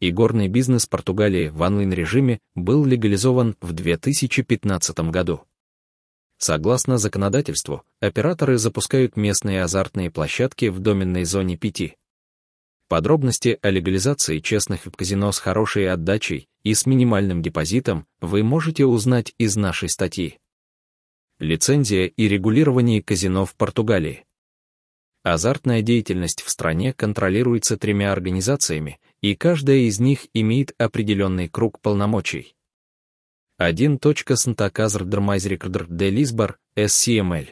Игорный бизнес Португалии в онлайн-режиме был легализован в 2015 году. Согласно законодательству, операторы запускают местные азартные площадки в доменной зоне 5. Подробности о легализации честных казино с хорошей отдачей и с минимальным депозитом вы можете узнать из нашей статьи. Лицензия и регулирование казино в Португалии. Азартная деятельность в стране контролируется тремя организациями, и каждая из них имеет определенный круг полномочий. 1. Сантаказр Драмайзрикдр де Лисбар, SCML.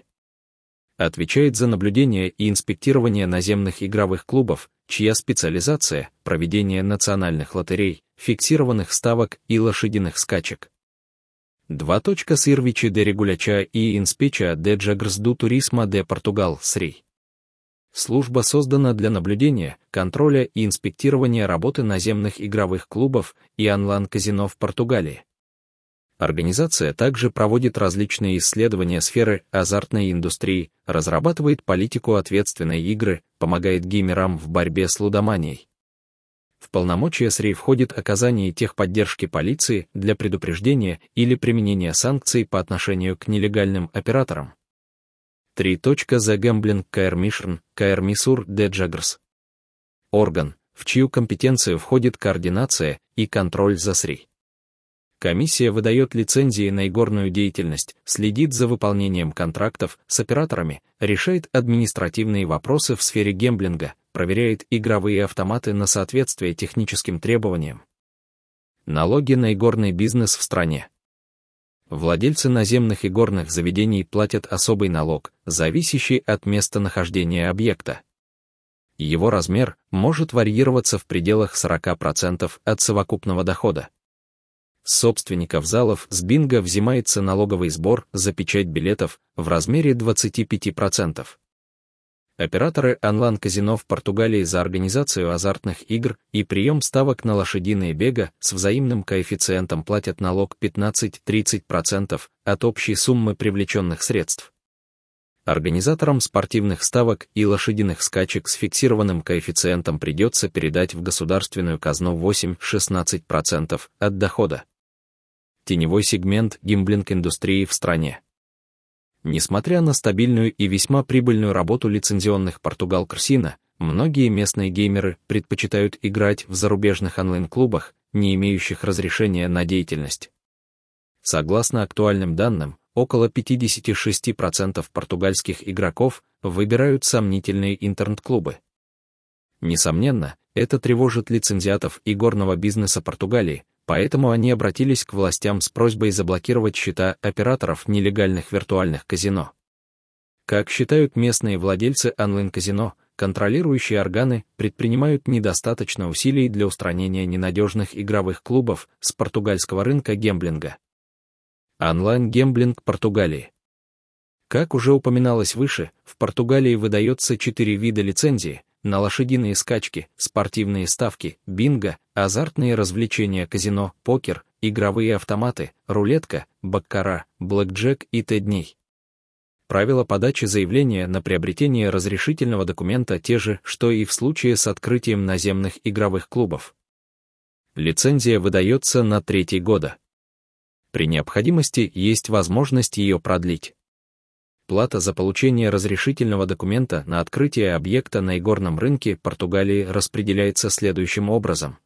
Отвечает за наблюдение и инспектирование наземных игровых клубов, чья специализация — проведение национальных лотерей, фиксированных ставок и лошадиных скачек. 2. Сирвичи де Регуляча и Инспеча де Джагрсду Турисма де Португал, СРИ. Служба создана для наблюдения, контроля и инспектирования работы наземных игровых клубов и онлайн-казино в Португалии. Организация также проводит различные исследования сферы азартной индустрии, разрабатывает политику ответственной игры, помогает геймерам в борьбе с лудоманией. В полномочия СРИ входит оказание техподдержки полиции для предупреждения или применения санкций по отношению к нелегальным операторам. 3. The Gambling Commission, Misur de Jaggers. Орган, в чью компетенцию входит координация и контроль за СРИ. Комиссия выдает лицензии на игорную деятельность, следит за выполнением контрактов с операторами, решает административные вопросы в сфере гемблинга, проверяет игровые автоматы на соответствие техническим требованиям. Налоги на игорный бизнес в стране. Владельцы наземных и горных заведений платят особый налог, зависящий от местонахождения объекта. Его размер может варьироваться в пределах 40% от совокупного дохода. С собственников залов с бинго взимается налоговый сбор за печать билетов в размере 25%. Операторы онлайн-казино в Португалии за организацию азартных игр и прием ставок на лошадиные бега с взаимным коэффициентом платят налог 15-30% от общей суммы привлеченных средств. Организаторам спортивных ставок и лошадиных скачек с фиксированным коэффициентом придется передать в государственную казну 8-16% от дохода. Теневой сегмент гимблинг-индустрии в стране. Несмотря на стабильную и весьма прибыльную работу лицензионных Португал Крсина, многие местные геймеры предпочитают играть в зарубежных онлайн-клубах, не имеющих разрешения на деятельность. Согласно актуальным данным, около 56% португальских игроков выбирают сомнительные интернет-клубы. Несомненно, это тревожит лицензиатов игорного бизнеса Португалии, поэтому они обратились к властям с просьбой заблокировать счета операторов нелегальных виртуальных казино. Как считают местные владельцы онлайн-казино, контролирующие органы предпринимают недостаточно усилий для устранения ненадежных игровых клубов с португальского рынка гемблинга. Онлайн-гемблинг Португалии. Как уже упоминалось выше, в Португалии выдается четыре вида лицензии, на лошадиные скачки, спортивные ставки, бинго, азартные развлечения казино, покер, игровые автоматы, рулетка, баккара, блэкджек и т-дней. Правила подачи заявления на приобретение разрешительного документа те же, что и в случае с открытием наземных игровых клубов. Лицензия выдается на третий года. При необходимости есть возможность ее продлить. Плата за получение разрешительного документа на открытие объекта на игорном рынке Португалии распределяется следующим образом.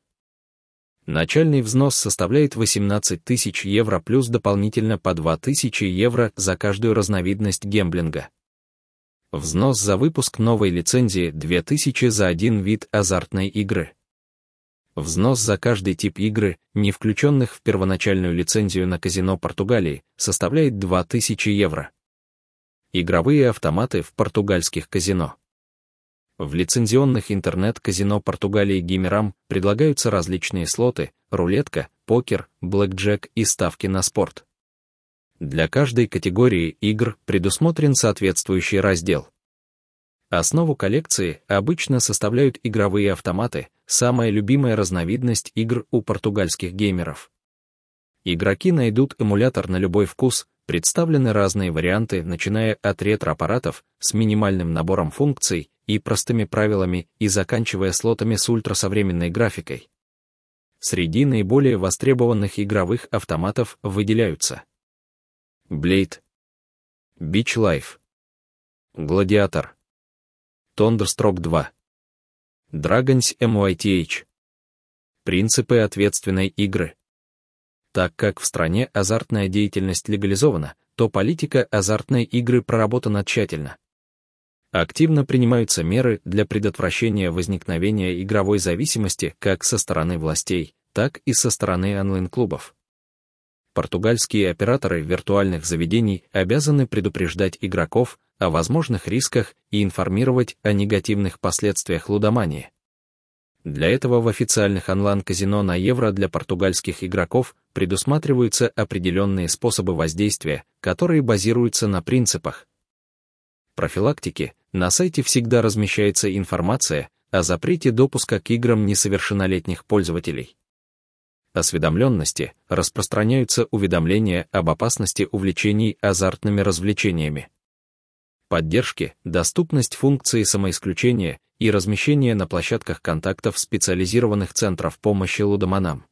Начальный взнос составляет 18 тысяч евро плюс дополнительно по 2 тысячи евро за каждую разновидность гемблинга. Взнос за выпуск новой лицензии 2000 за один вид азартной игры. Взнос за каждый тип игры, не включенных в первоначальную лицензию на казино Португалии, составляет 2000 евро игровые автоматы в португальских казино. В лицензионных интернет-казино Португалии геймерам предлагаются различные слоты, рулетка, покер, блэкджек и ставки на спорт. Для каждой категории игр предусмотрен соответствующий раздел. Основу коллекции обычно составляют игровые автоматы, самая любимая разновидность игр у португальских геймеров. Игроки найдут эмулятор на любой вкус, представлены разные варианты, начиная от ретро-аппаратов с минимальным набором функций и простыми правилами и заканчивая слотами с ультрасовременной графикой. Среди наиболее востребованных игровых автоматов выделяются Blade, Beach Life, Гладиатор, Thunderstroke 2, Dragons MYTH. Принципы ответственной игры. Так как в стране азартная деятельность легализована, то политика азартной игры проработана тщательно. Активно принимаются меры для предотвращения возникновения игровой зависимости как со стороны властей, так и со стороны онлайн-клубов. Португальские операторы виртуальных заведений обязаны предупреждать игроков о возможных рисках и информировать о негативных последствиях лудомании. Для этого в официальных онлайн-казино на евро для португальских игроков предусматриваются определенные способы воздействия, которые базируются на принципах профилактики. На сайте всегда размещается информация о запрете допуска к играм несовершеннолетних пользователей осведомленности распространяются уведомления об опасности увлечений азартными развлечениями. Поддержки, доступность функции самоисключения и размещение на площадках контактов специализированных центров помощи лудоманам.